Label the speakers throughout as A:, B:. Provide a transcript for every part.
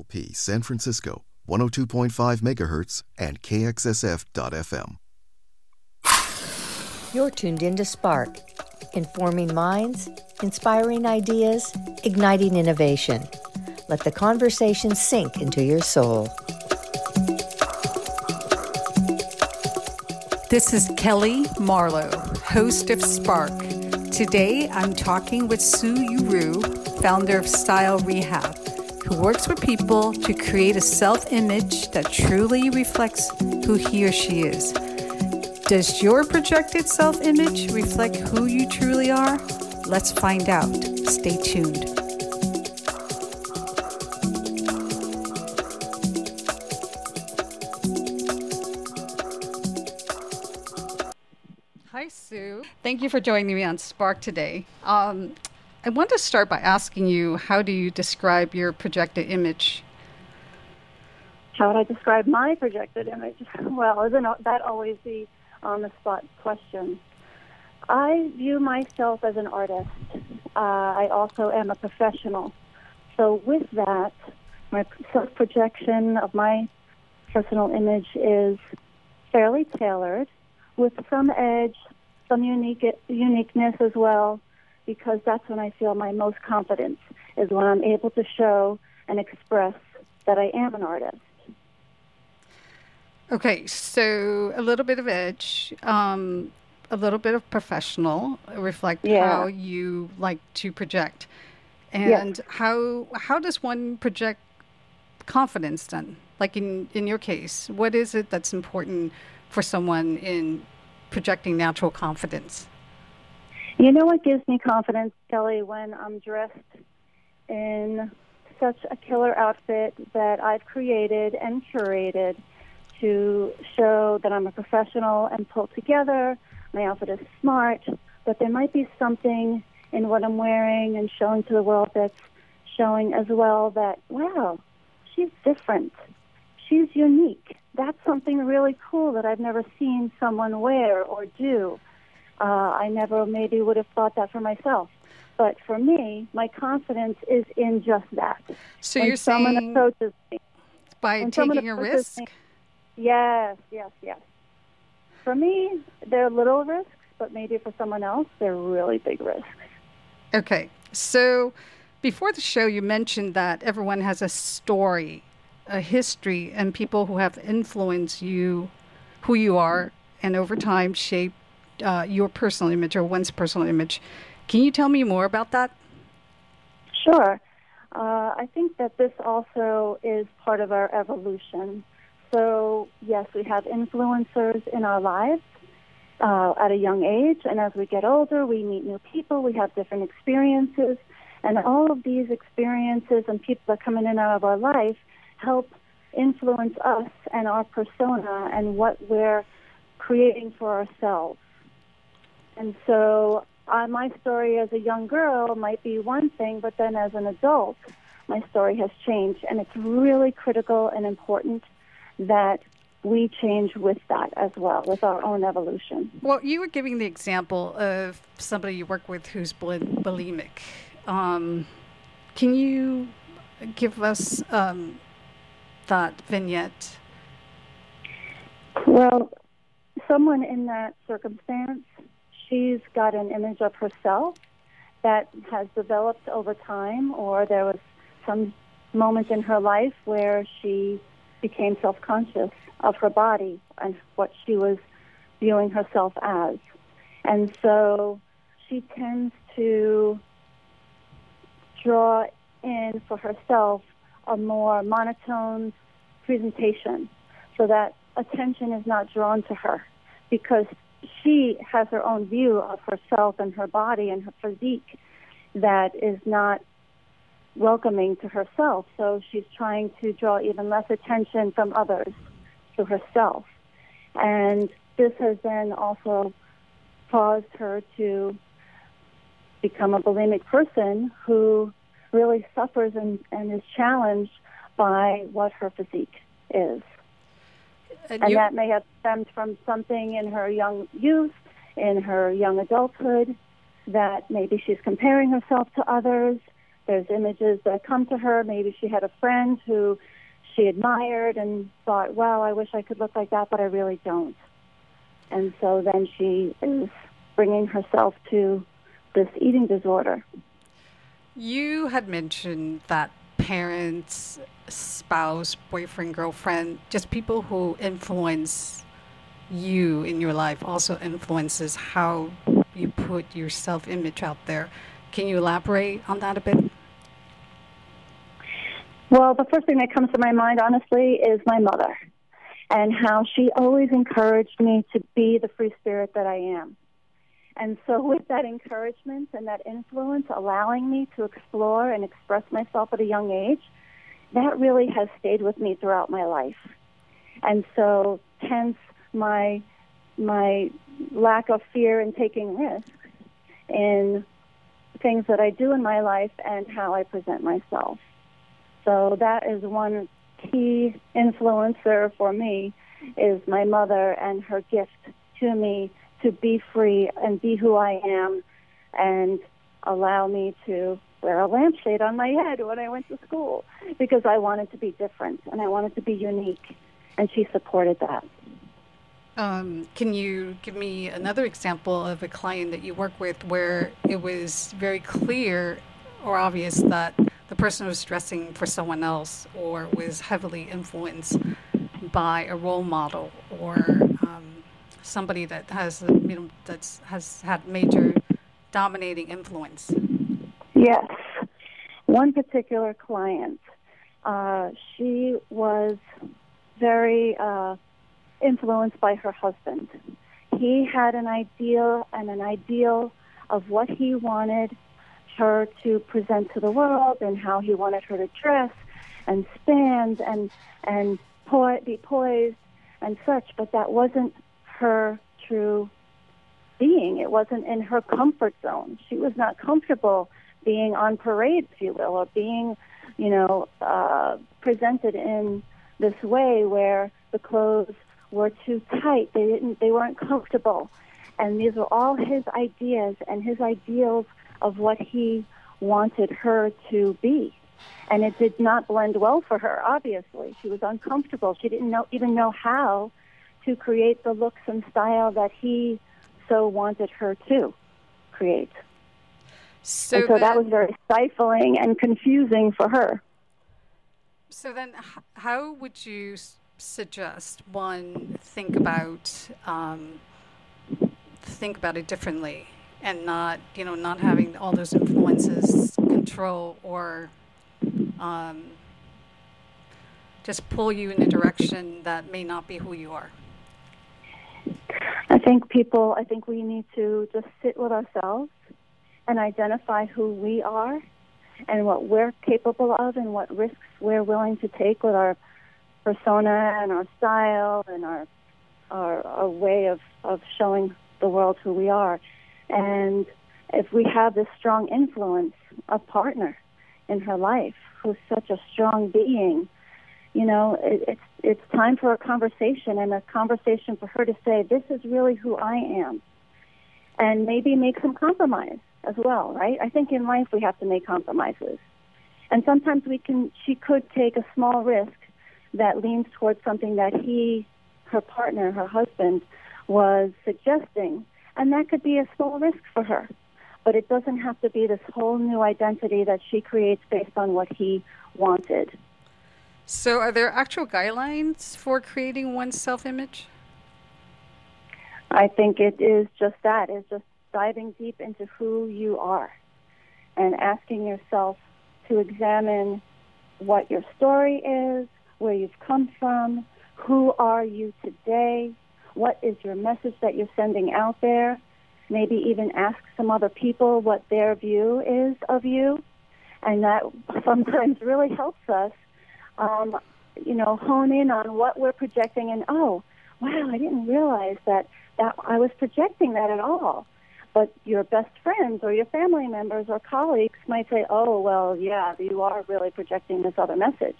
A: KPLP San Francisco, 102.5 MHz, and KXSF.FM.
B: You're tuned into Spark, informing minds, inspiring ideas, igniting innovation. Let the conversation sink into your soul.
C: This is Kelly Marlowe, host of Spark. Today I'm talking with Sue Uru, founder of Style Rehab, who works with people to create a self image that truly reflects who he or she is. Does your projected self image reflect who you truly are? Let's find out. Stay tuned. Hi, Sue. Thank you for joining me on Spark today. Um, I want to start by asking you how do you describe your projected image?
D: How would I describe my projected image? Well, isn't that always the on the spot question? I view myself as an artist. Uh, I also am a professional. So, with that, my self projection of my personal image is fairly tailored with some edge, some unique uniqueness as well, because that's when I feel my most confidence is when I'm able to show and express that I am an artist.
C: Okay, so a little bit of edge, um, a little bit of professional, reflect
D: Yeah.
C: how you like to project, and how how does one project confidence then? Like in in your case, what is it that's important for someone in projecting natural confidence?
D: You know what gives me confidence, Kelly, when I'm dressed in such a killer outfit that I've created and curated to show that I'm a professional and pulled together. My outfit is smart, but there might be something in what I'm wearing and showing to the world that's showing as well that, wow, she's different. She's unique. That's something really cool that I've never seen someone wear or do. Uh, I never maybe would have thought that for myself. But for me, my confidence is in just that.
C: So
D: when
C: you're
D: someone
C: saying
D: approaches me,
C: by taking a risk.
D: me- yes, yes, yes. For me, they're little risks, but maybe for someone else, they're really big risks.
C: Okay. So before the show, you mentioned that everyone has a story, a history, and people who have influenced you, who you are, and over time shaped uh, your personal image or one's personal image. Can you tell me more about that?
D: Sure. Uh, I think that this also is part of our evolution. So, yes, we have influencers in our lives uh, at a young age, and as we get older, we meet new people, we have different experiences, and all of these experiences and people that come in and out of our life help influence us and our persona and what we're creating for ourselves. And so, uh, my story as a young girl might be one thing, but then as an adult, my story has changed. And it's really critical and important that we change with that as well, with our own evolution.
C: Well, you were giving the example of somebody you work with who's bul- bulimic. Um, can you give us um, that vignette?
D: Well, someone in that circumstance, she's got an image of herself that has developed over time, or there was some moment in her life where she became self conscious of her body and what she was viewing herself as. And so she tends to draw in for herself a more monotone presentation so that attention is not drawn to her because she has her own view of herself and her body and her physique that is not welcoming to herself. So she's trying to draw even less attention from others to herself. And this has then also caused her to become a bulimic person who really suffers and, and is challenged by what her physique is.
C: And
D: And
C: you-
D: that may have stemmed from something in her young youth, in her young adulthood, that maybe she's comparing herself to others, There's images that come to her. Maybe she had a friend who she admired and thought, "Wow, I wish I could look like that, but I really don't." And so then she is bringing herself to this eating disorder.
C: You had mentioned that parents, spouse, boyfriend, girlfriend, just people who influence you in your life also influences how you put your self image out there. Can you elaborate on that a bit?
D: Well, the first thing that comes to my mind, honestly, is my mother and how she always encouraged me to be the free spirit that I am. And so, with that encouragement and that influence allowing me to explore and express myself at a young age, that really has stayed with me throughout my life. And so, hence my my lack of fear in taking risks in things that I do in my life and how I present myself. So that is one key influencer for me is my mother and her gift to me to be free and be who I am and allow me to wear a lampshade on my head when I went to school because I wanted to be different and I wanted to be unique and she supported that.
C: Um, can you give me another example of a client that you work with where it was very clear or obvious that the person was dressing for someone else or was heavily influenced by a role model or um, somebody that has you know that's has had major dominating influence?
D: Yes, one particular client, uh, she was very uh, influenced by her husband. He had an idea and an ideal of what he wanted her to present to the world and how he wanted her to dress and stand and and po- be poised and such, but that wasn't her true being. It wasn't in her comfort zone. She was not comfortable being on parade, if you will, or being, you know, uh, presented in this way where the clothes were too tight. They didn't. They weren't comfortable, and these were all his ideas and his ideals of what he wanted her to be. And it did not blend well for her, obviously. She was uncomfortable. She didn't know, even know how to create the looks and style that he so wanted her to create.
C: So,
D: and so
C: then,
D: that was very stifling and confusing for her.
C: So then, how would you suggest one think about um, think about it differently? and not you know not having all those influences control or um, just pull you in a direction that may not be who you are
D: think people i think we need to just sit with ourselves and identify who we are and what we're capable of and what risks we're willing to take with our persona and our style and our our, our way of, of showing the world who we are. And if we have this strong influence, a partner in her life who's such a strong being, you know, it, it's it's time for a conversation and a conversation for her to say, "This is really who I am," and maybe make some compromise as well, right? I think in life we have to make compromises, and sometimes we can. She could take a small risk that leans towards something that he, her partner, her husband, was suggesting and that could be a small risk for her. But it doesn't have to be this whole new identity that she creates based on what he wanted.
C: So, are there actual guidelines for creating one's self image?
D: I think it is just that. It's just diving deep into who you are and asking yourself to examine what your story is, where you've come from, who are you today, what is your message that you're sending out there? Maybe even ask some other people what their view is of you. And that sometimes really helps us, um, you know, hone in on what we're projecting and, oh, wow, I didn't realize that, that I was projecting that at all. But your best friends or your family members or colleagues might say, oh, well, yeah, you are really projecting this other message.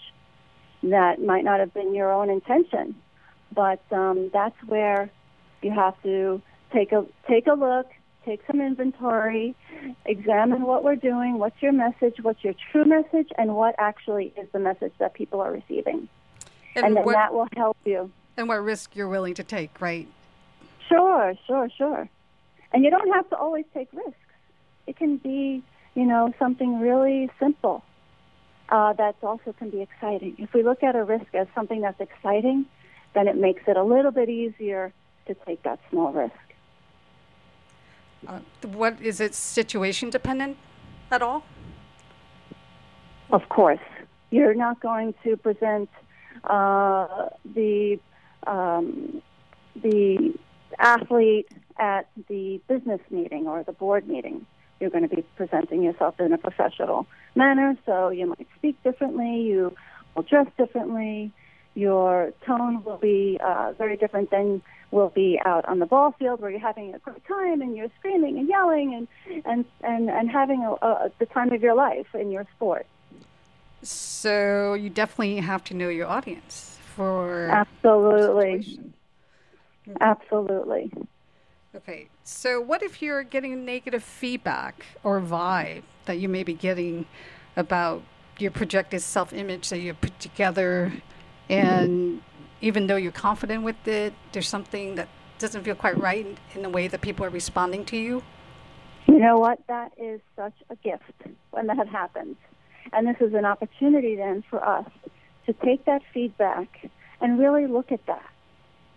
D: That might not have been your own intention. But um, that's where you have to take a take a look, take some inventory, examine what we're doing, what's your message, what's your true message, and what actually is the message that people are receiving. And, and then what, that will help you.
C: And what risk you're willing to take, right?
D: Sure, sure, sure. And you don't have to always take risks. It can be, you know, something really simple uh, that also can be exciting. If we look at a risk as something that's exciting, then it makes it a little bit easier to take that small risk.
C: Uh, what is it situation dependent at all?
D: Of course, you're not going to present uh, the um, the athlete at the business meeting or the board meeting. You're going to be presenting yourself in a professional manner, so you might speak differently, you will dress differently, your tone will be uh, very different than will be out on the ball field where you're having a great time and you're screaming and yelling and and and, and having a, a, the time of your life in your sport.
C: So you definitely have to know your audience for
D: absolutely, mm-hmm. absolutely.
C: Okay, so what if you're getting negative feedback or vibe that you may be getting about your projected self-image that you put together, and even though you're confident with it, there's something that doesn't feel quite right in the way that people are responding to you?
D: You know what? That is such a gift when that happens. And this is an opportunity then for us to take that feedback and really look at that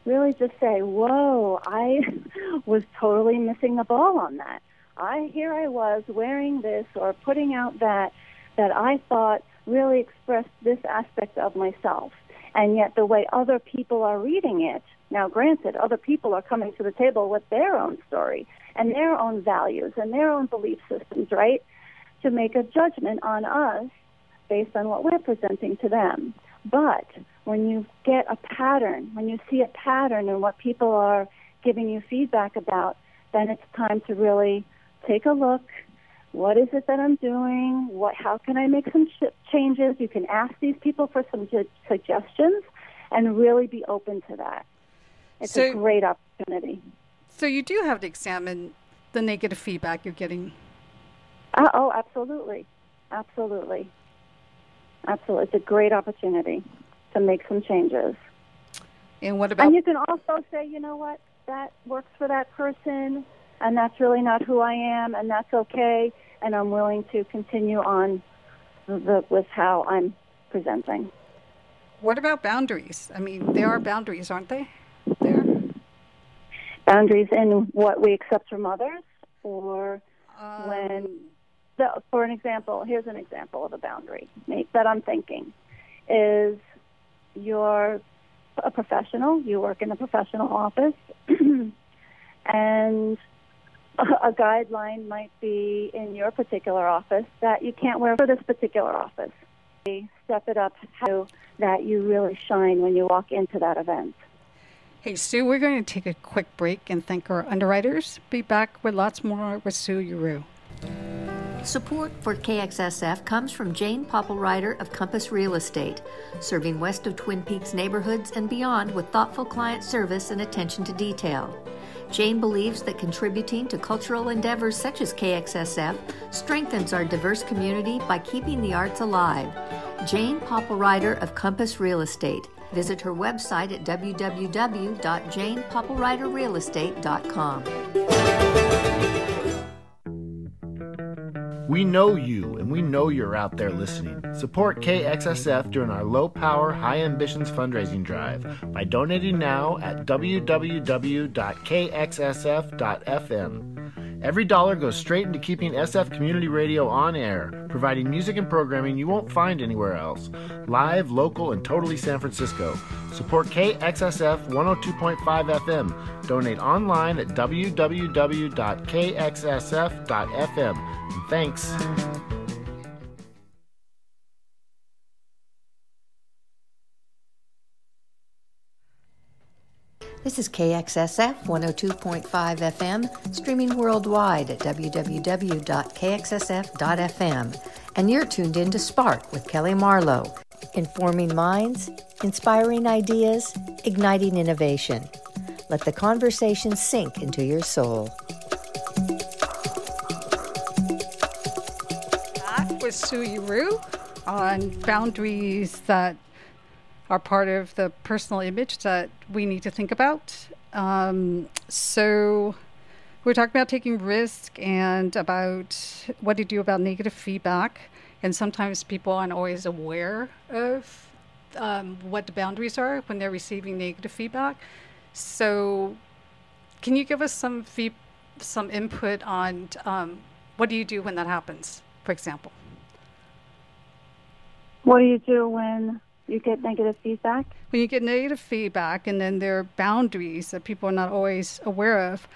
D: really just say, "Whoa, I was totally missing the ball on that. I here I was wearing this or putting out that that I thought really expressed this aspect of myself, and yet the way other people are reading it. Now, granted, other people are coming to the table with their own story and their own values and their own belief systems, right? To make a judgment on us based on what we're presenting to them. But when you get a pattern, when you see a pattern in what people are giving you feedback about, then it's time to really take a look. What is it that I'm doing? What? How can I make some changes? You can ask these people for some su- suggestions, and really be open to that. It's so, a great opportunity.
C: So you do have to examine the negative feedback you're getting.
D: Uh, oh, absolutely, absolutely, absolutely. It's a great opportunity to make some changes.
C: And what about?
D: And you can also say, you know what, that works for that person, and that's really not who I am, and that's okay, and I'm willing to continue on the, with how I'm presenting.
C: What about boundaries? I mean, there are boundaries, aren't they? There.
D: Boundaries in what we accept from others, or um, when. So, for an example, here's an example of a boundary that I'm thinking is you're a professional, you work in a professional office, and a guideline might be in your particular office that you can't wear for this particular office. Step it up so that you really shine when you walk into that event.
C: Hey, Sue, we're going to take a quick break and thank our underwriters. Be back with lots more with Sue Uru.
B: Support for KXSF comes from Jane Popplewriter of Compass Real Estate, serving west of Twin Peaks neighborhoods and beyond with thoughtful client service and attention to detail. Jane believes that contributing to cultural endeavors such as KXSF strengthens our diverse community by keeping the arts alive. Jane Popplewriter of Compass Real Estate. Visit her website at www.janepopplewriterrealestate.com.
E: We know you, and we know you're out there listening. Support KXSF during our low power, high ambitions fundraising drive by donating now at www.kxsf.fm. Every dollar goes straight into keeping SF Community Radio on air, providing music and programming you won't find anywhere else. Live, local, and totally San Francisco. Support KXSF 102.5 FM. Donate online at www.kxsf.fm. Thanks.
B: This is KXSF 102.5 FM, streaming worldwide at www.kxsf.fm. And you're tuned in to Spark with Kelly Marlowe, informing minds, inspiring ideas, igniting innovation. Let the conversation sink into your soul.
C: That was Sue Uru on boundaries that are part of the personal image that we need to think about. Um, so, we're talking about taking risk and about what to do about negative feedback. And sometimes people aren't always aware of um, what the boundaries are when they're receiving negative feedback. So, can you give us some fee- some input on um, what do you do when that happens, for example?
D: What do you do when you get negative feedback?
C: When you get negative feedback, and then there are boundaries that people are not always aware of.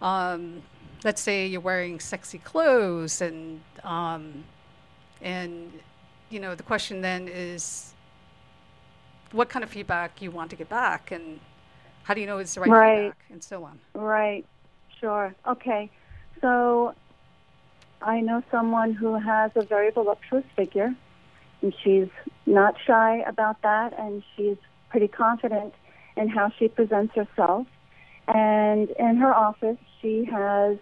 C: Um, let's say you're wearing sexy clothes, and um, and you know the question then is, what kind of feedback you want to get back, and how do you know it's the right,
D: right.
C: feedback, and so on.
D: Right. Sure. Okay. So I know someone who has a very voluptuous figure, and she's not shy about that, and she's pretty confident in how she presents herself. And in her office, she has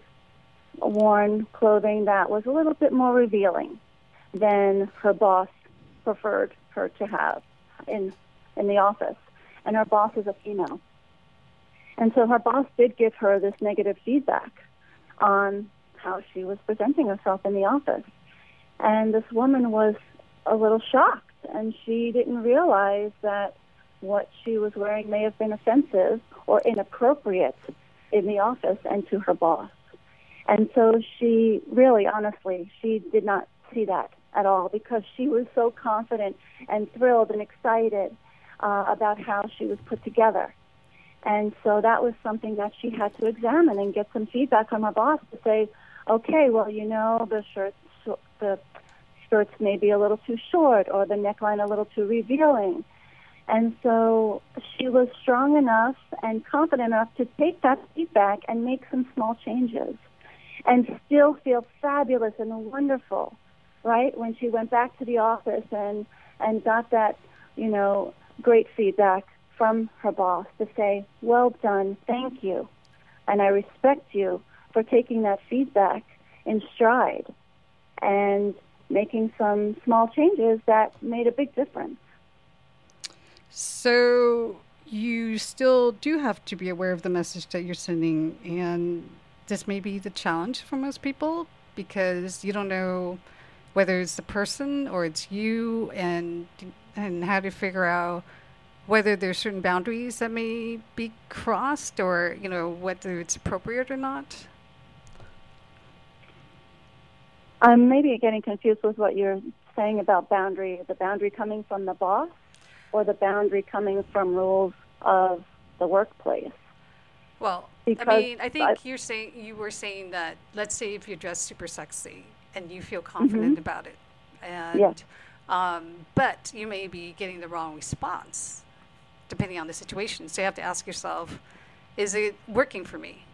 D: worn clothing that was a little bit more revealing than her boss preferred her to have in in the office. And her boss is a female. And so her boss did give her this negative feedback on how she was presenting herself in the office. And this woman was a little shocked, and she didn't realize that what she was wearing may have been offensive or inappropriate in the office and to her boss. And so she really, honestly, she did not see that at all because she was so confident and thrilled and excited uh, about how she was put together. And so that was something that she had to examine and get some feedback from her boss to say, okay, well, you know, the shirt, the skirts may be a little too short or the neckline a little too revealing. And so she was strong enough and confident enough to take that feedback and make some small changes and still feel fabulous and wonderful, right? When she went back to the office and, and got that, you know, great feedback from her boss to say, well done, thank you, and I respect you for taking that feedback in stride and making some small changes that made a big difference.
C: So you still do have to be aware of the message that you're sending, and this may be the challenge for most people because you don't know whether it's the person or it's you, and and how to figure out whether there's certain boundaries that may be crossed, or you know whether it's appropriate or not.
D: I'm maybe getting confused with what you're saying about boundary. The boundary coming from the boss or the boundary coming from rules of the workplace?
C: Well, because I mean, I think I, you're saying you were saying that. Let's say if you dress super sexy and you feel confident mm-hmm. about it, and yeah. um, but you may be getting the wrong response depending on the situation. So you have to ask yourself, is it working for me?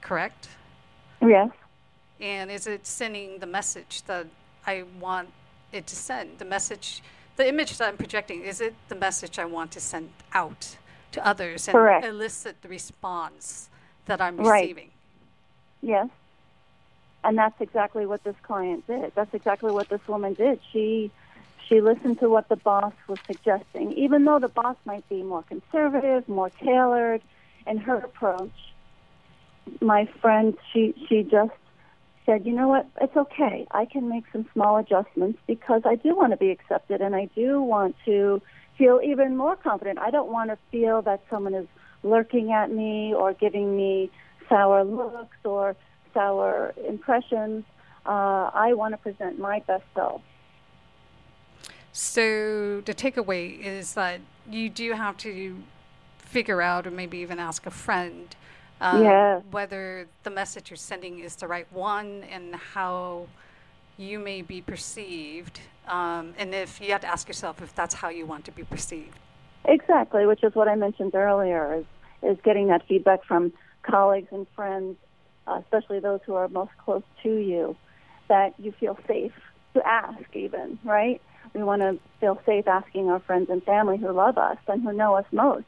C: Correct.
D: Yes.
C: And is it sending the message that I want it to send? The message, the image that I'm projecting, is it the message I want to send out to others and
D: Correct.
C: elicit the response that I'm receiving? Right.
D: Yes. And that's exactly what this client did. That's exactly what this woman did. She she listened to what the boss was suggesting, even though the boss might be more conservative, more tailored in her approach. My friend, she she just said, you know what, it's okay. I can make some small adjustments because I do want to be accepted and I do want to feel even more confident. I don't want to feel that someone is lurking at me or giving me sour looks or sour impressions. Uh, I want to present my best self.
C: So the takeaway is that you do have to figure out, or maybe even ask a friend, um,
D: yeah.
C: whether the message you're sending is the right one and how you may be perceived. Um, and if you have to ask yourself if that's how you want to be perceived.
D: Exactly, which is what I mentioned earlier, is, is getting that feedback from colleagues and friends, uh, especially those who are most close to you, that you feel safe to ask even, right? We want to feel safe asking our friends and family who love us and who know us most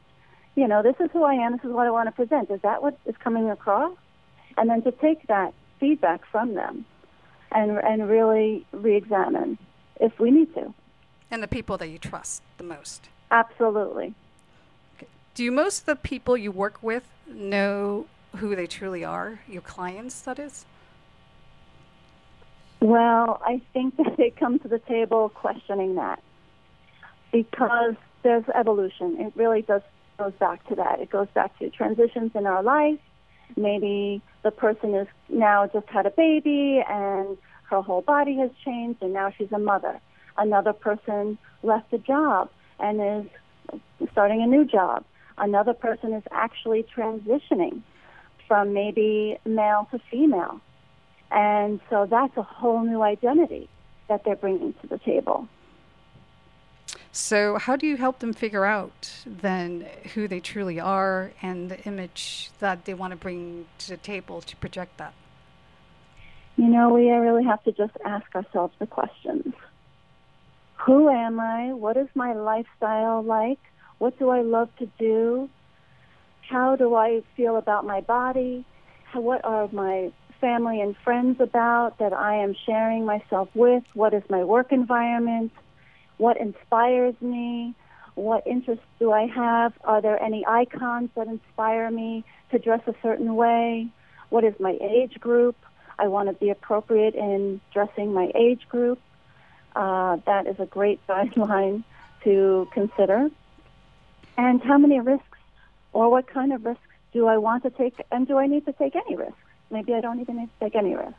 D: you know, this is who I am, this is what I want to present. Is that what is coming across? And then to take that feedback from them and and really re-examine if we need to.
C: And the people that you trust the most.
D: Absolutely.
C: Do most of the people you work with know who they truly are? Your clients, that is.
D: Well, I think that they come to the table questioning that because there's evolution. It really does goes back to that. It goes back to transitions in our life. Maybe the person is now just had a baby and her whole body has changed and now she's a mother. Another person left a job and is starting a new job. Another person is actually transitioning from maybe male to female. And so that's a whole new identity that they're bringing to the table.
C: So, how do you help them figure out then who they truly are and the image that they want to bring to the table to project that?
D: You know, we really have to just ask ourselves the questions Who am I? What is my lifestyle like? What do I love to do? How do I feel about my body? What are my family and friends about that I am sharing myself with? What is my work environment? What inspires me? What interests do I have? Are there any icons that inspire me to dress a certain way? What is my age group? I want to be appropriate in dressing my age group. Uh, that is a great guideline to consider. And how many risks or what kind of risks do I want to take and do I need to take any risks? Maybe I don't even need to take any risks.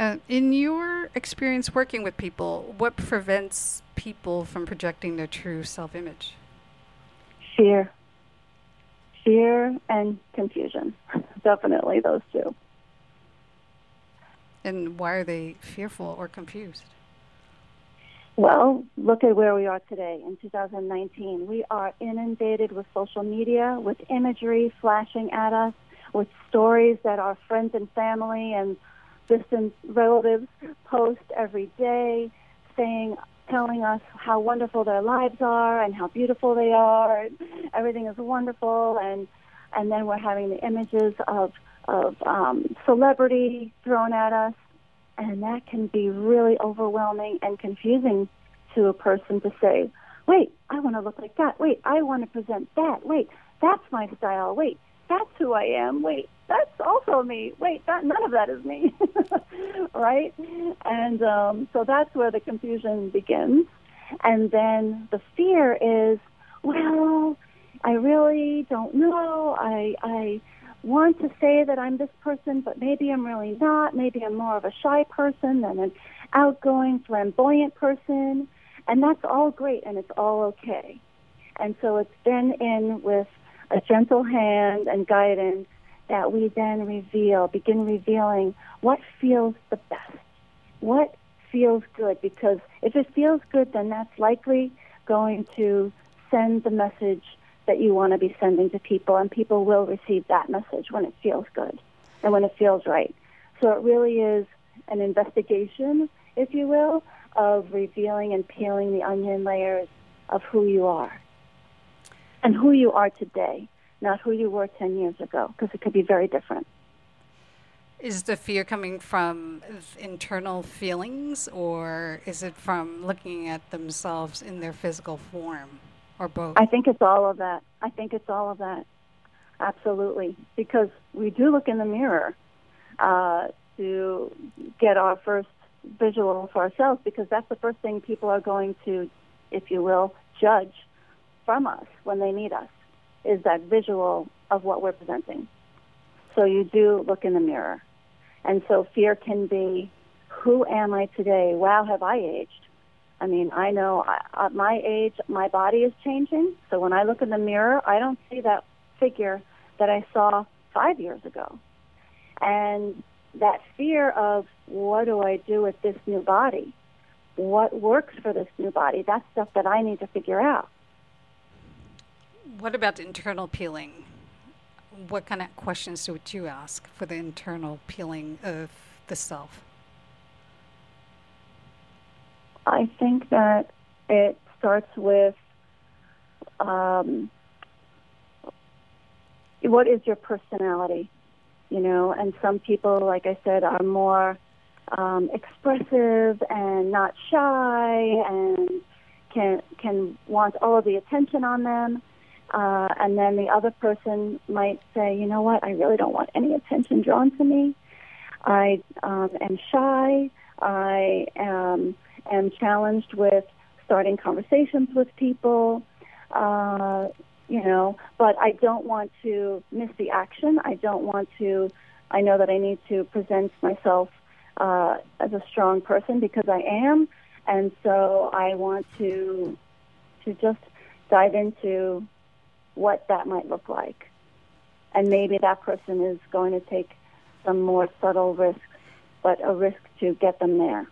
C: Uh, in your experience working with people, what prevents people from projecting their true self image?
D: Fear. Fear and confusion. Definitely those two.
C: And why are they fearful or confused?
D: Well, look at where we are today in 2019. We are inundated with social media, with imagery flashing at us, with stories that our friends and family and distant relatives post every day, saying, telling us how wonderful their lives are and how beautiful they are. Everything is wonderful, and and then we're having the images of of um, celebrity thrown at us, and that can be really overwhelming and confusing to a person to say, "Wait, I want to look like that. Wait, I want to present that. Wait, that's my style. Wait, that's who I am. Wait, that's also me. Wait, that none of that is me, right? And um, so that's where the confusion begins. And then the fear is, well, I really don't know. I I want to say that I'm this person, but maybe I'm really not. Maybe I'm more of a shy person than an outgoing, flamboyant person. And that's all great and it's all okay. And so it's been in with a gentle hand and guidance that we then reveal, begin revealing what feels the best, what feels good, because if it feels good, then that's likely going to send the message that you want to be sending to people, and people will receive that message when it feels good and when it feels right. So it really is an investigation, if you will, of revealing and peeling the onion layers of who you are and who you are today not who you were 10 years ago, because it could be very different.
C: Is the fear coming from internal feelings, or is it from looking at themselves in their physical form, or both?
D: I think it's all of that. I think it's all of that. Absolutely. Because we do look in the mirror uh, to get our first visual for ourselves, because that's the first thing people are going to, if you will, judge from us when they need us is that visual of what we're presenting. So you do look in the mirror. And so fear can be, who am I today? Wow, have I aged? I mean, I know at uh, my age, my body is changing. So when I look in the mirror, I don't see that figure that I saw five years ago. And that fear of what do I do with this new body? What works for this new body? That's stuff that I need to figure out.
C: What about internal peeling? What kind of questions would you ask for the internal peeling of the self?
D: I think that it starts with um, what is your personality? you know, and some people, like I said, are more um, expressive and not shy and can can want all of the attention on them. Uh, and then the other person might say, you know what, I really don't want any attention drawn to me. I um, am shy. I am, am challenged with starting conversations with people. Uh, you know, but I don't want to miss the action. I don't want to. I know that I need to present myself uh, as a strong person because I am, and so I want to to just dive into what that might look like, and maybe that person is going to take some more subtle risks, but a risk to get them there.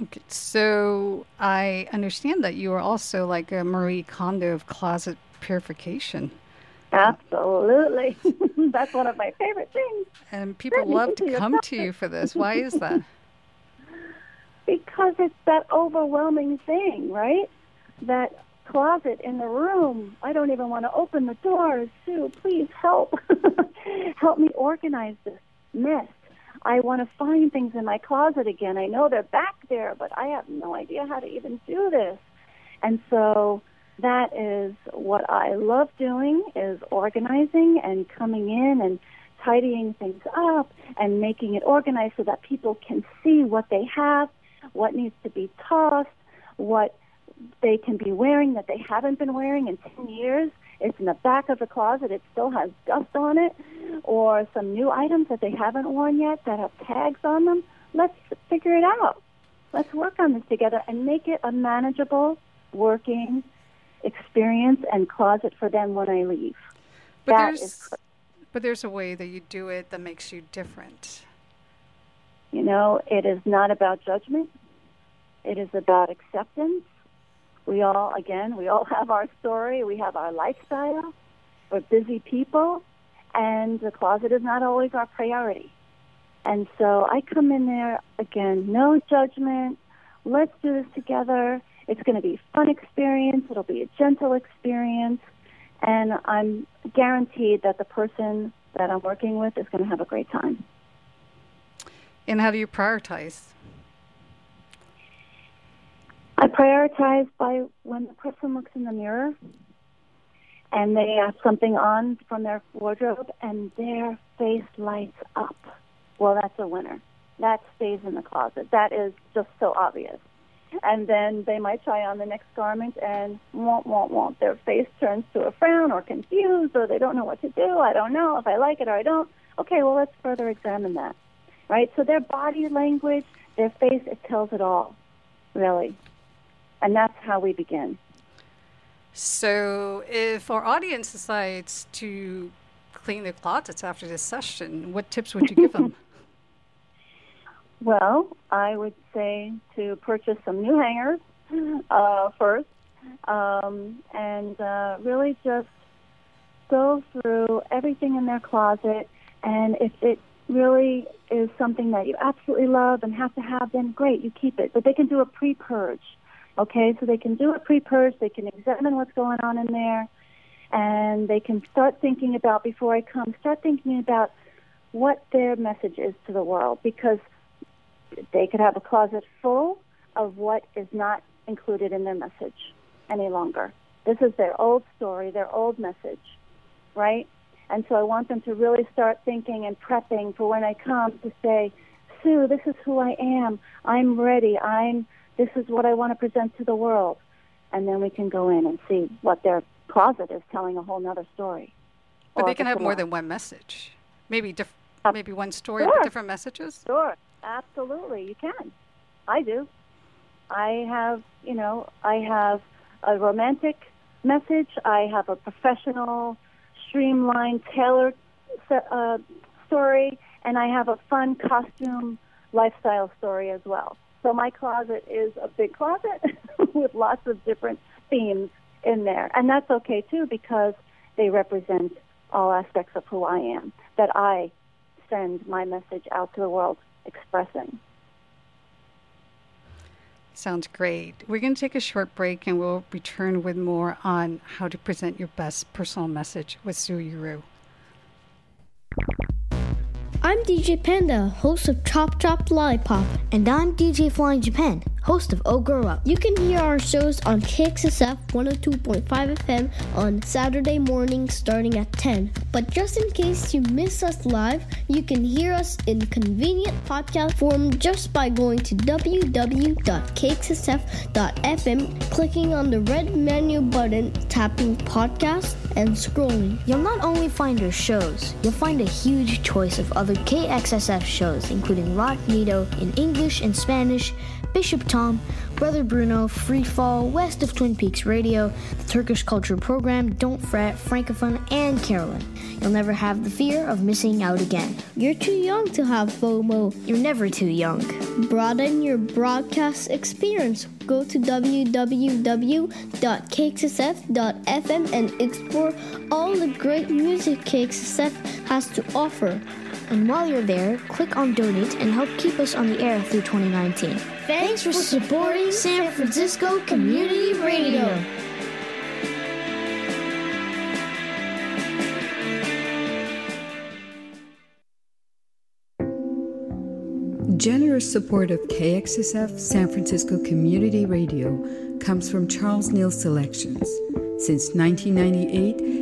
C: Okay, so I understand that you are also like a Marie Kondo of closet purification.
D: Absolutely. That's one of my favorite things.
C: And people love to come to you for this. Why is that?
D: Because it's that overwhelming thing, right? That closet in the room. I don't even want to open the doors. Sue, please help. help me organize this mess. I want to find things in my closet again. I know they're back there, but I have no idea how to even do this. And so that is what I love doing is organizing and coming in and tidying things up and making it organized so that people can see what they have, what needs to be tossed, what they can be wearing that they haven't been wearing in 10 years. It's in the back of the closet. It still has dust on it, or some new items that they haven't worn yet that have tags on them. Let's figure it out. Let's work on this together and make it a manageable, working experience and closet for them when I leave.
C: But that there's, is, but there's a way that you do it that makes you different.
D: You know, it is not about judgment. It is about acceptance we all, again, we all have our story. We have our lifestyle. We're busy people, and the closet is not always our priority. And so I come in there again, no judgment. Let's do this together. It's going to be a fun experience. It'll be a gentle experience, and I'm guaranteed that the person that I'm working with is going to have a great time.
C: And how do you prioritize?
D: I prioritize by when the person looks in the mirror and they have something on from their wardrobe and their face lights up. Well, that's a winner. That stays in the closet. That is just so obvious. And then they might try on the next garment and won't, won't, won't. Their face turns to a frown or confused or they don't know what to do. I don't know if I like it or I don't. Okay, well, let's further examine that. Right? So their body language, their face, it tells it all, really. And that's how we begin.
C: So, if our audience decides to clean their closets after this session, what tips would you give them?
D: well, I would say to purchase some new hangers uh, first um, and uh, really just go through everything in their closet. And if it really is something that you absolutely love and have to have, then great, you keep it. But they can do a pre purge Okay, so they can do a pre-purge, they can examine what's going on in there, and they can start thinking about, before I come, start thinking about what their message is to the world because they could have a closet full of what is not included in their message any longer. This is their old story, their old message, right? And so I want them to really start thinking and prepping for when I come to say, Sue, this is who I am. I'm ready. I'm this is what I want to present to the world. And then we can go in and see what their closet is telling a whole nother story.
C: But they can have more than one message. Maybe diff- uh, maybe one story sure. but different messages?
D: Sure. Absolutely. You can. I do. I have, you know, I have a romantic message. I have a professional, streamlined, tailored uh, story, and I have a fun costume lifestyle story as well. So my closet is a big closet with lots of different themes in there. And that's okay too because they represent all aspects of who I am that I send my message out to the world expressing.
C: Sounds great. We're going to take a short break and we'll return with more on how to present your best personal message with Sue Uru.
F: I'm DJ Panda, host of Chop Chop Lollipop.
G: And I'm DJ Flying Japan, host of Oh Grow Up.
F: You can hear our shows on KXSF 102.5 FM on Saturday mornings starting at 10. But just in case you miss us live, you can hear us in convenient podcast form just by going to www.kxsf.fm, clicking on the red menu button, tapping podcast, and scrolling.
G: You'll not only find our shows, you'll find a huge choice of other KXSF shows, including Rock Nito in English and Spanish, Bishop Tom, Brother Bruno, Free Fall, West of Twin Peaks Radio, the Turkish Culture Program, Don't Fret, Francophone, and Carolyn. You'll never have the fear of missing out again.
F: You're too young to have FOMO.
G: You're never too young.
F: Broaden your broadcast experience. Go to www.kxsf.fm and explore all the great music KXSF has to offer.
G: And while you're there, click on donate and help keep us on the air through 2019.
F: Thanks for supporting San Francisco Community Radio.
C: Generous support of KXSF San Francisco Community Radio comes from Charles Neal Selections. Since 1998,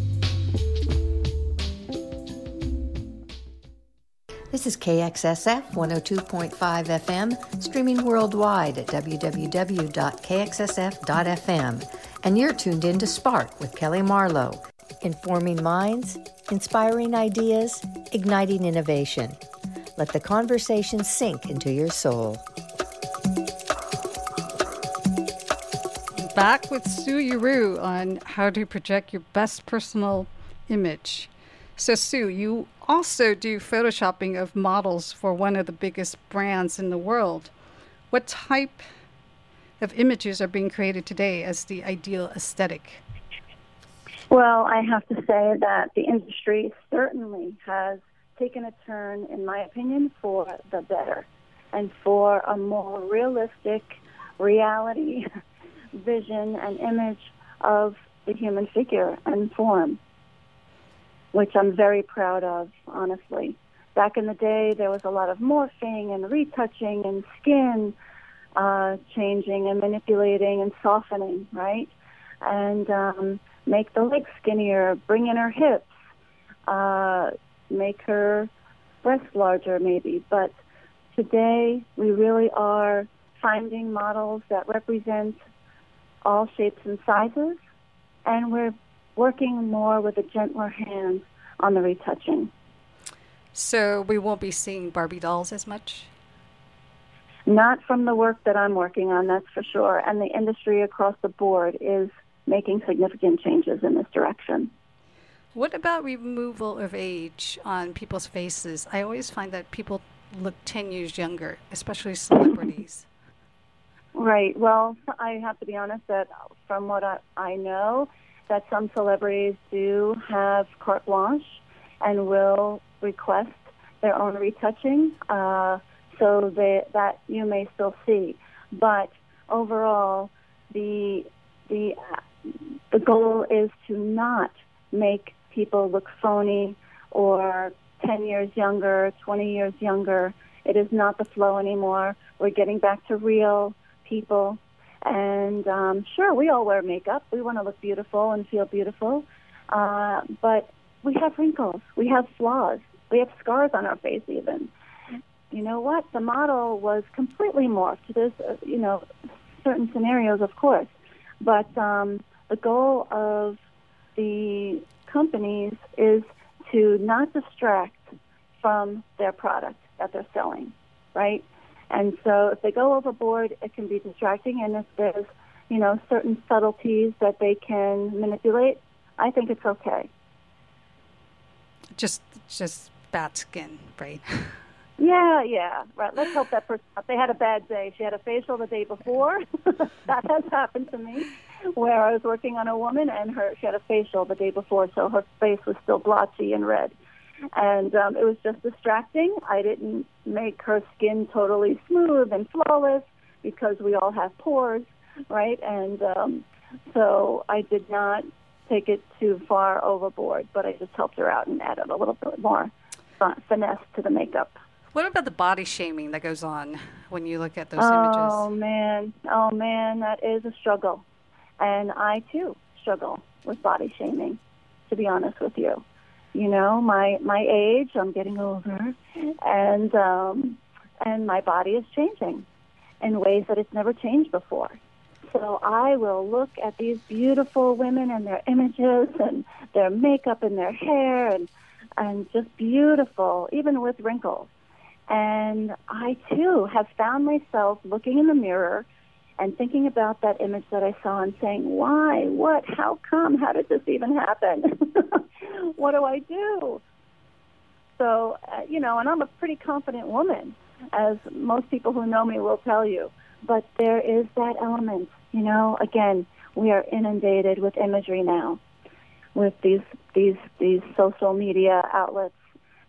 B: This is KXSF 102.5 FM, streaming worldwide at www.kxsf.fm. And you're tuned in to Spark with Kelly Marlowe, informing minds, inspiring ideas, igniting innovation. Let the conversation sink into your soul.
C: Back with Sue Uru on how to project your best personal image. So, Sue, you also do photoshopping of models for one of the biggest brands in the world. What type of images are being created today as the ideal aesthetic?
D: Well, I have to say that the industry certainly has taken a turn, in my opinion, for the better and for a more realistic reality vision and image of the human figure and form which I'm very proud of, honestly. Back in the day, there was a lot of morphing and retouching and skin uh, changing and manipulating and softening, right? And um, make the legs skinnier, bring in her hips, uh, make her breasts larger, maybe. But today, we really are finding models that represent all shapes and sizes, and we're working more with a gentler hand on the retouching.
C: So we won't be seeing Barbie dolls as much?
D: Not from the work that I'm working on, that's for sure. And the industry across the board is making significant changes in this direction.
C: What about removal of age on people's faces? I always find that people look 10 years younger, especially celebrities.
D: Right. Well, I have to be honest that from what I, I know, that some celebrities do have carte blanche and will request their own retouching, uh, so they, that you may still see. But overall, the the the goal is to not make people look phony or 10 years younger, 20 years younger. It is not the flow anymore. We're getting back to real people and um, sure, we all wear makeup. We want to look beautiful and feel beautiful. Uh, but we have wrinkles. We have flaws. We have scars on our face, even. You know what? The model was completely morphed. There's, uh, you know, certain scenarios, of course. But um, the goal of the companies is to not distract from their product that they're selling, right? And so if they go overboard, it can be distracting. And if there's, you know, certain subtleties that they can manipulate, I think it's okay.
C: Just, just bad skin, right?
D: Yeah, yeah. Right. Let's hope that person. Out. They had a bad day. She had a facial the day before. that has happened to me, where I was working on a woman and her she had a facial the day before, so her face was still blotchy and red, and um, it was just distracting. I didn't make her skin totally smooth and flawless because we all have pores, right? And um, so I did not take it too far overboard, but I just helped her out and added a little bit more finesse to the makeup.
C: What about the body shaming that goes on when you look at those
D: oh,
C: images?
D: Oh man, oh man, that is a struggle, and I too struggle with body shaming. To be honest with you, you know my my age, I'm getting older, and um, and my body is changing in ways that it's never changed before. So I will look at these beautiful women and their images and their makeup and their hair and and just beautiful, even with wrinkles. And I too have found myself looking in the mirror and thinking about that image that I saw and saying, why, what, how come, how did this even happen? what do I do? So, uh, you know, and I'm a pretty confident woman, as most people who know me will tell you. But there is that element, you know, again, we are inundated with imagery now with these these these social media outlets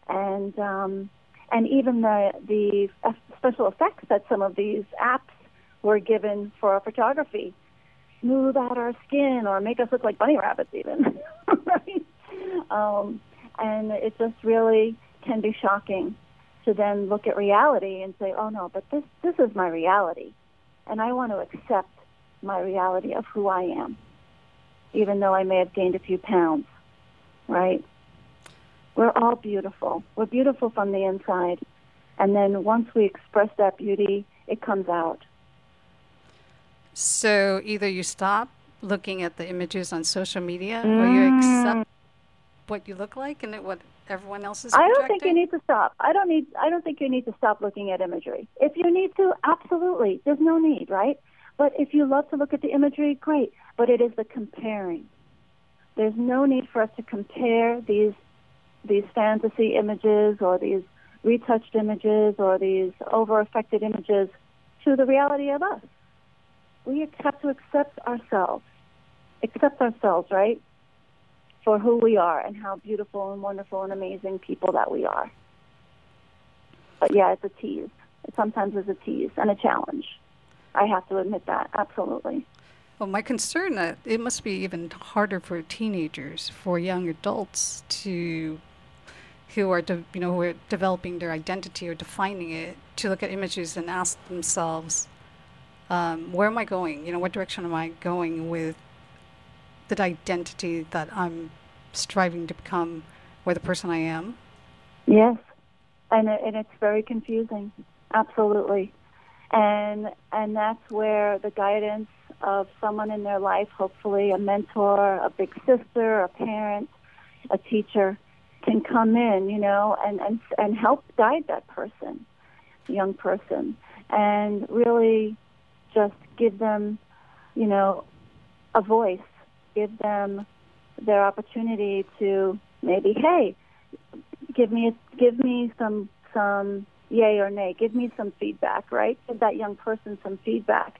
D: and um, and even the the special effects that some of these apps were given for our photography smooth out our skin or make us look like bunny rabbits even right um, and it just really can be shocking to then look at reality and say oh no but this this is my reality and I want to accept my reality of who I am even though I may have gained a few pounds, right? We're all beautiful. We're beautiful from the inside. And then once we express that beauty, it comes out.
C: So either you stop looking at the images on social media mm. or you accept what you look like and what everyone else is projecting?
D: I don't think you need to stop. I don't need I don't think you need to stop looking at imagery. If you need to, absolutely. There's no need, right? But if you love to look at the imagery, great. But it is the comparing. There's no need for us to compare these these fantasy images or these retouched images or these over affected images to the reality of us. We have to accept ourselves. Accept ourselves, right? For who we are and how beautiful and wonderful and amazing people that we are. But yeah, it's a tease. It sometimes is a tease and a challenge. I have to admit that, absolutely.
C: Well, my concern that it must be even harder for teenagers, for young adults to who are de- you know who are developing their identity or defining it to look at images and ask themselves, um, where am I going? You know, what direction am I going with the identity that I'm striving to become, or the person I am?
D: Yes, and it, and it's very confusing. Absolutely and and that's where the guidance of someone in their life, hopefully a mentor, a big sister, a parent, a teacher, can come in, you know, and and and help guide that person, young person, and really just give them, you know, a voice, give them their opportunity to maybe, hey, give me give me some some yay or nay. Give me some feedback, right? Give that young person some feedback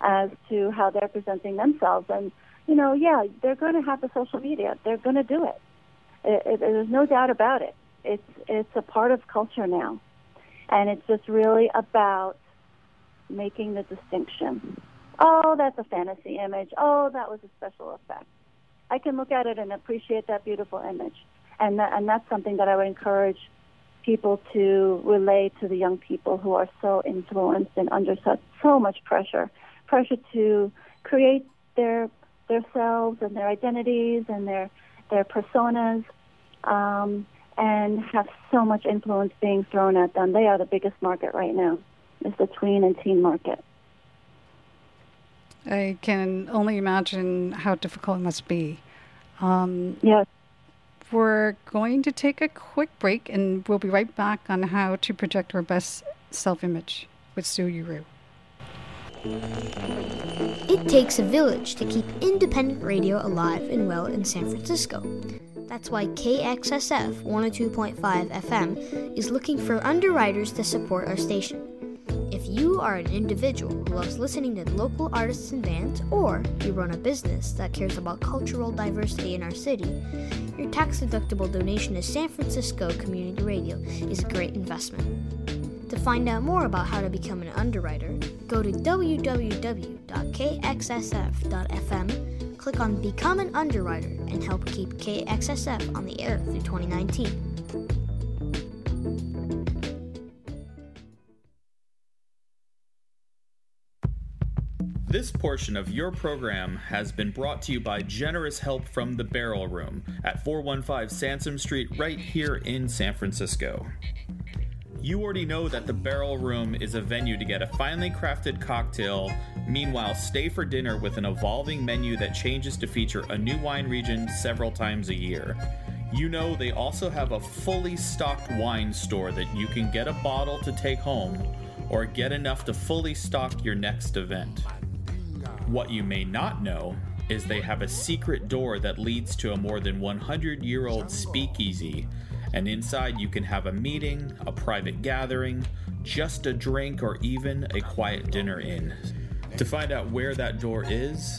D: as to how they're presenting themselves. And, you know, yeah, they're going to have the social media. They're going to do it. It, it. There's no doubt about it. It's, it's a part of culture now. And it's just really about making the distinction. Oh, that's a fantasy image. Oh, that was a special effect. I can look at it and appreciate that beautiful image. And, that, and that's something that I would encourage people to relay to the young people who are so influenced and under such so much pressure, pressure to create their their selves and their identities and their their personas, um, and have so much influence being thrown at them. They are the biggest market right now. Is the tween and teen market.
C: I can only imagine how difficult it must be. Um,
D: yes
C: we're going to take a quick break and we'll be right back on how to project our best self image with Sue Uru.
G: It takes a village to keep independent radio alive and well in San Francisco. That's why KXSF 102.5 FM is looking for underwriters to support our station. You are an individual who loves listening to local artists and bands, or you run a business that cares about cultural diversity in our city, your tax deductible donation to San Francisco Community Radio is a great investment. To find out more about how to become an underwriter, go to www.kxsf.fm, click on Become an Underwriter, and help keep KXSF on the air through 2019.
H: This portion of your program has been brought to you by generous help from the Barrel Room at 415 Sansome Street, right here in San Francisco. You already know that the Barrel Room is a venue to get a finely crafted cocktail, meanwhile, stay for dinner with an evolving menu that changes to feature a new wine region several times a year. You know, they also have a fully stocked wine store that you can get a bottle to take home or get enough to fully stock your next event. What you may not know is they have a secret door that leads to a more than 100 year old speakeasy, and inside you can have a meeting, a private gathering, just a drink, or even a quiet dinner in. To find out where that door is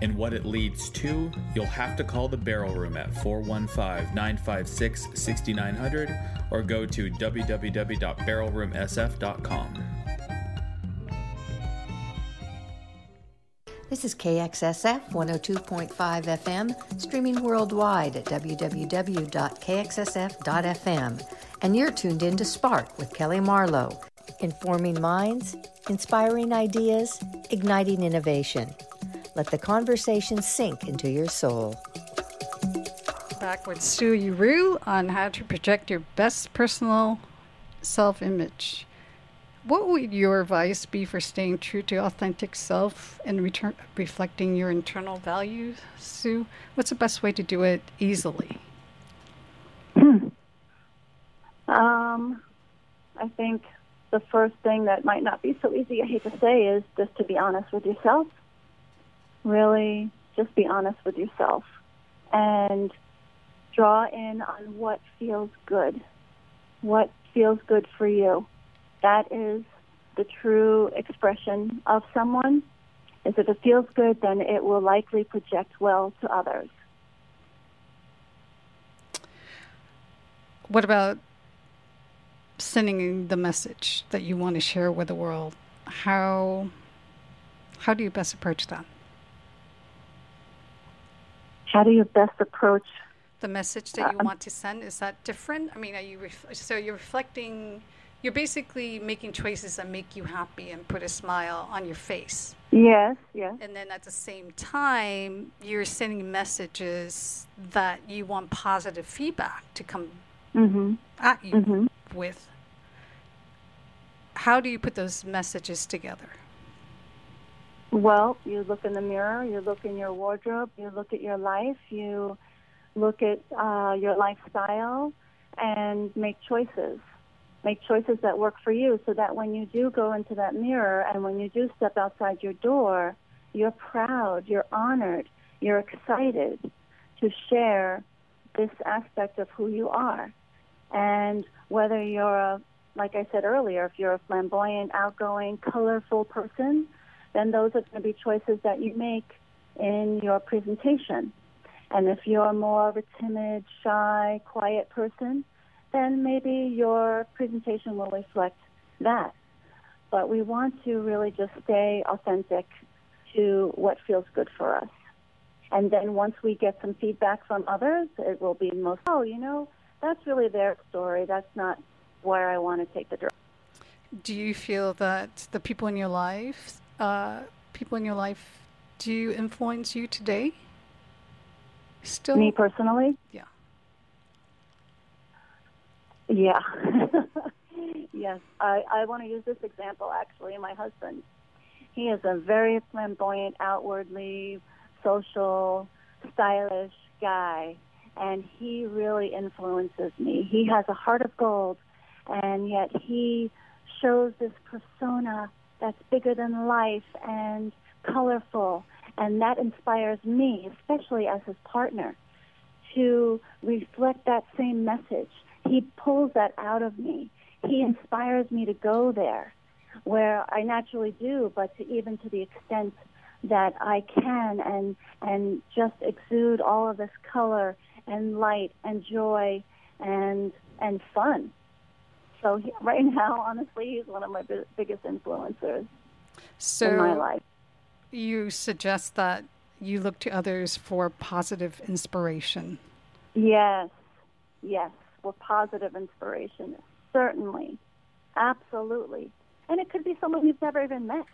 H: and what it leads to, you'll have to call the Barrel Room at 415 956 6900 or go to www.barrelroomsf.com.
B: This is KXSF 102.5 FM, streaming worldwide at www.kxsf.fm. And you're tuned in to Spark with Kelly Marlowe, informing minds, inspiring ideas, igniting innovation. Let the conversation sink into your soul.
C: Back with Sue Uru on how to project your best personal self image. What would your advice be for staying true to authentic self and return, reflecting your internal values, Sue? What's the best way to do it easily?
D: Um, I think the first thing that might not be so easy, I hate to say, is just to be honest with yourself. Really, just be honest with yourself and draw in on what feels good, what feels good for you that is the true expression of someone. Is if it feels good, then it will likely project well to others.
C: What about sending the message that you want to share with the world? How how do you best approach that?
D: How do you best approach
C: the message that you uh, want to send? Is that different? I mean, are you ref- so you're reflecting you're basically making choices that make you happy and put a smile on your face.
D: Yes, yes.
C: And then at the same time, you're sending messages that you want positive feedback to come mm-hmm. at you mm-hmm. with. How do you put those messages together?
D: Well, you look in the mirror, you look in your wardrobe, you look at your life, you look at uh, your lifestyle, and make choices make choices that work for you so that when you do go into that mirror and when you do step outside your door, you're proud, you're honored, you're excited to share this aspect of who you are. And whether you're a, like I said earlier, if you're a flamboyant, outgoing, colorful person, then those are going to be choices that you make in your presentation. And if you're more of a timid, shy, quiet person, then maybe your presentation will reflect that. But we want to really just stay authentic to what feels good for us. And then once we get some feedback from others, it will be most, oh, you know, that's really their story. That's not where I want to take the direction.
C: Do you feel that the people in your life, uh, people in your life, do influence you today? Still?
D: Me personally?
C: Yeah.
D: Yeah. yes. I, I want to use this example actually. My husband, he is a very flamboyant, outwardly social, stylish guy, and he really influences me. He has a heart of gold, and yet he shows this persona that's bigger than life and colorful, and that inspires me, especially as his partner, to reflect that same message. He pulls that out of me. He inspires me to go there where I naturally do, but to even to the extent that I can and and just exude all of this color and light and joy and and fun. So he, right now, honestly, he's one of my b- biggest influencers
C: so
D: in my life.
C: You suggest that you look to others for positive inspiration.
D: Yes, yes, for positive inspiration, certainly, absolutely, and it could be someone you've never even met.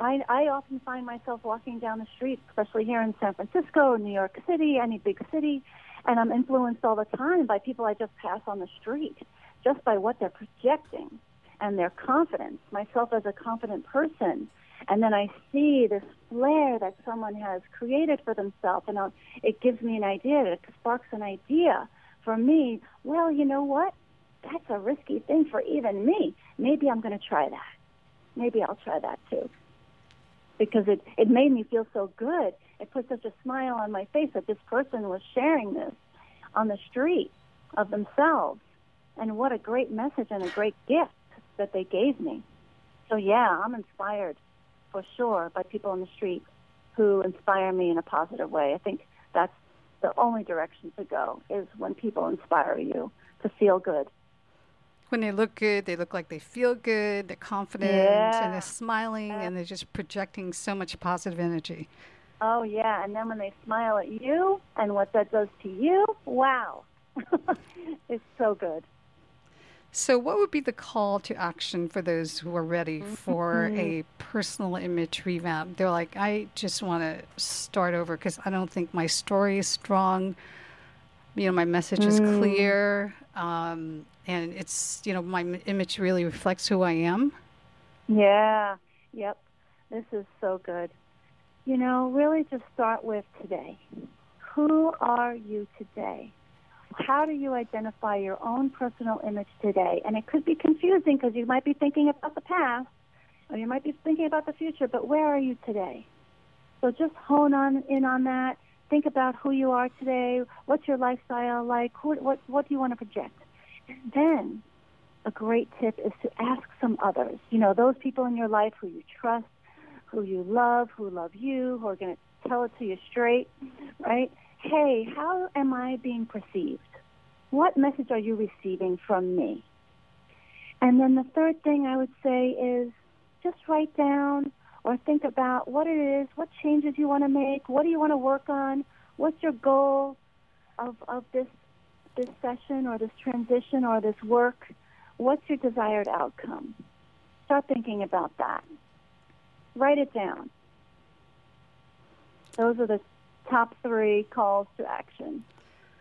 D: I, I often find myself walking down the street, especially here in San Francisco, New York City, any big city, and I'm influenced all the time by people I just pass on the street, just by what they're projecting and their confidence, myself as a confident person. And then I see this flair that someone has created for themselves, and I'll, it gives me an idea, it sparks an idea for me. Well, you know what? That's a risky thing for even me. Maybe I'm going to try that. Maybe I'll try that too because it, it made me feel so good. It put such a smile on my face that this person was sharing this on the street of themselves. And what a great message and a great gift that they gave me. So, yeah, I'm inspired for sure by people on the street who inspire me in a positive way. I think that's the only direction to go is when people inspire you to feel good
C: when they look good, they look like they feel good, they're confident,
D: yeah.
C: and they're smiling, and they're just projecting so much positive energy.
D: Oh, yeah. And then when they smile at you and what that does to you, wow. it's so good.
C: So, what would be the call to action for those who are ready for
D: Mm-hmm.
C: a personal image revamp? They're like, I just want to start over because I don't think my story is strong. You know, my message is
D: Mm.
C: clear. Um, and it's, you know, my image really reflects who I am.
D: Yeah. Yep. This is so good. You know, really just start with today. Who are you today? How do you identify your own personal image today? And it could be confusing because you might be thinking about the past or you might be thinking about the future, but where are you today? So just hone on in on that. Think about who you are today. What's your lifestyle like? Who, what what do you want to project? And then a great tip is to ask some others. You know, those people in your life who you trust, who you love, who love you, who are going to tell it to you straight, right? Hey, how am I being perceived? What message are you receiving from me? And then the third thing I would say is just write down or think about what it is, what changes you want to make, what do you want to work on, what's your goal of, of this this session or this transition or this work, what's your desired outcome? Start thinking about that. Write it down. Those are the top three calls to action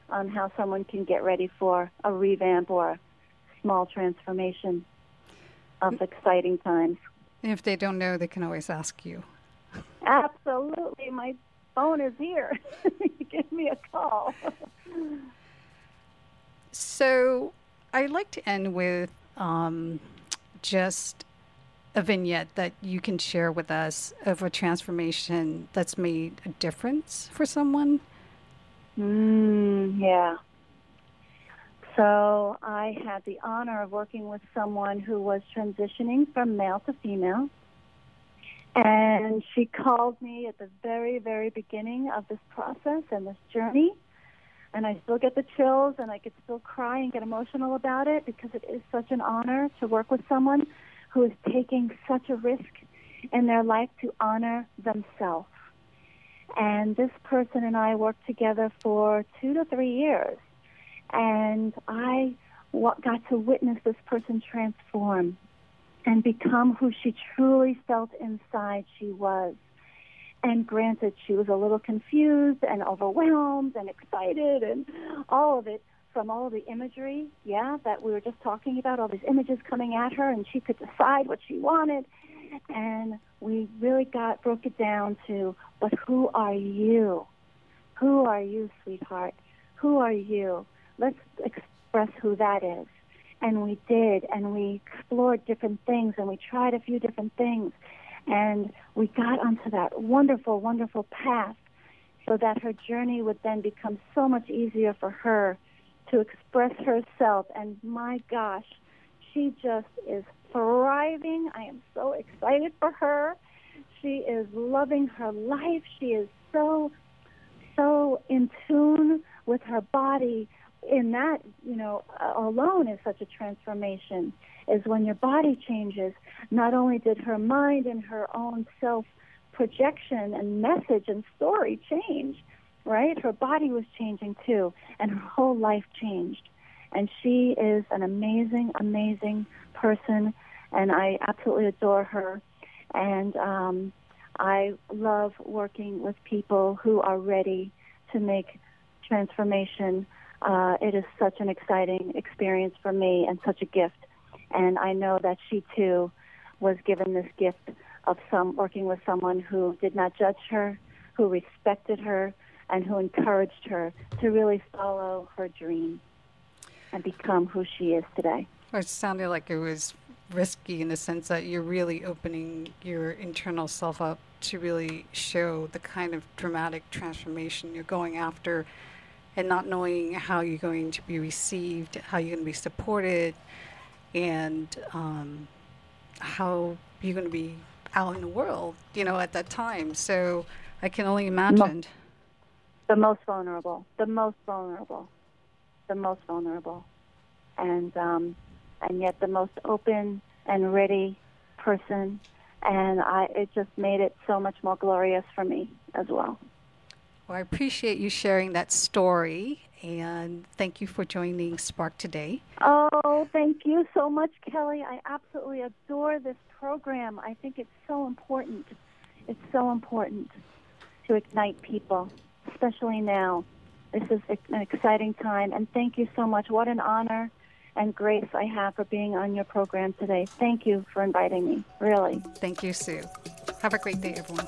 D: on how someone can get ready for a revamp or a small transformation of exciting times.
C: If they don't know, they can always ask you.
D: Absolutely. My phone is here. Give me a call.
C: So I'd like to end with um, just a vignette that you can share with us of a transformation that's made a difference for someone.
D: Mm, yeah. So I had the honor of working with someone who was transitioning from male to female. And she called me at the very, very beginning of this process and this journey. And I still get the chills and I could still cry and get emotional about it because it is such an honor to work with someone who is taking such a risk in their life to honor themselves. And this person and I worked together for two to three years. And I got to witness this person transform and become who she truly felt inside she was. And granted, she was a little confused and overwhelmed and excited and all of it from all the imagery, yeah, that we were just talking about, all these images coming at her, and she could decide what she wanted. And we really got broke it down to, but who are you? Who are you, sweetheart? Who are you? Let's express who that is. And we did, and we explored different things, and we tried a few different things, and we got onto that wonderful, wonderful path. so that her journey would then become so much easier for her to express herself. And my gosh, she just is thriving. I am so excited for her. She is loving her life. She is so, so in tune with her body. In that, you know, alone is such a transformation. Is when your body changes. Not only did her mind and her own self projection and message and story change, right? Her body was changing too, and her whole life changed. And she is an amazing, amazing person, and I absolutely adore her. And um, I love working with people who are ready to make transformation. Uh, it is such an exciting experience for me and such a gift. And I know that she too was given this gift of some working with someone who did not judge her, who respected her, and who encouraged her to really follow her dream and become who she is today.
C: It sounded like it was risky in the sense that you're really opening your internal self up to really show the kind of dramatic transformation you're going after and not knowing how you're going to be received, how you're going to be supported, and um, how you're going to be out in the world, you know, at that time. So I can only imagine.
D: The most vulnerable, the most vulnerable, the most vulnerable, and um, and yet the most open and ready person. And I, it just made it so much more glorious for me as well.
C: Well, I appreciate you sharing that story and thank you for joining Spark today.
D: Oh, thank you so much, Kelly. I absolutely adore this program. I think it's so important. It's so important to ignite people, especially now. This is an exciting time, and thank you so much. What an honor and grace I have for being on your program today. Thank you for inviting me, really.
C: Thank you, Sue. Have a great day, everyone.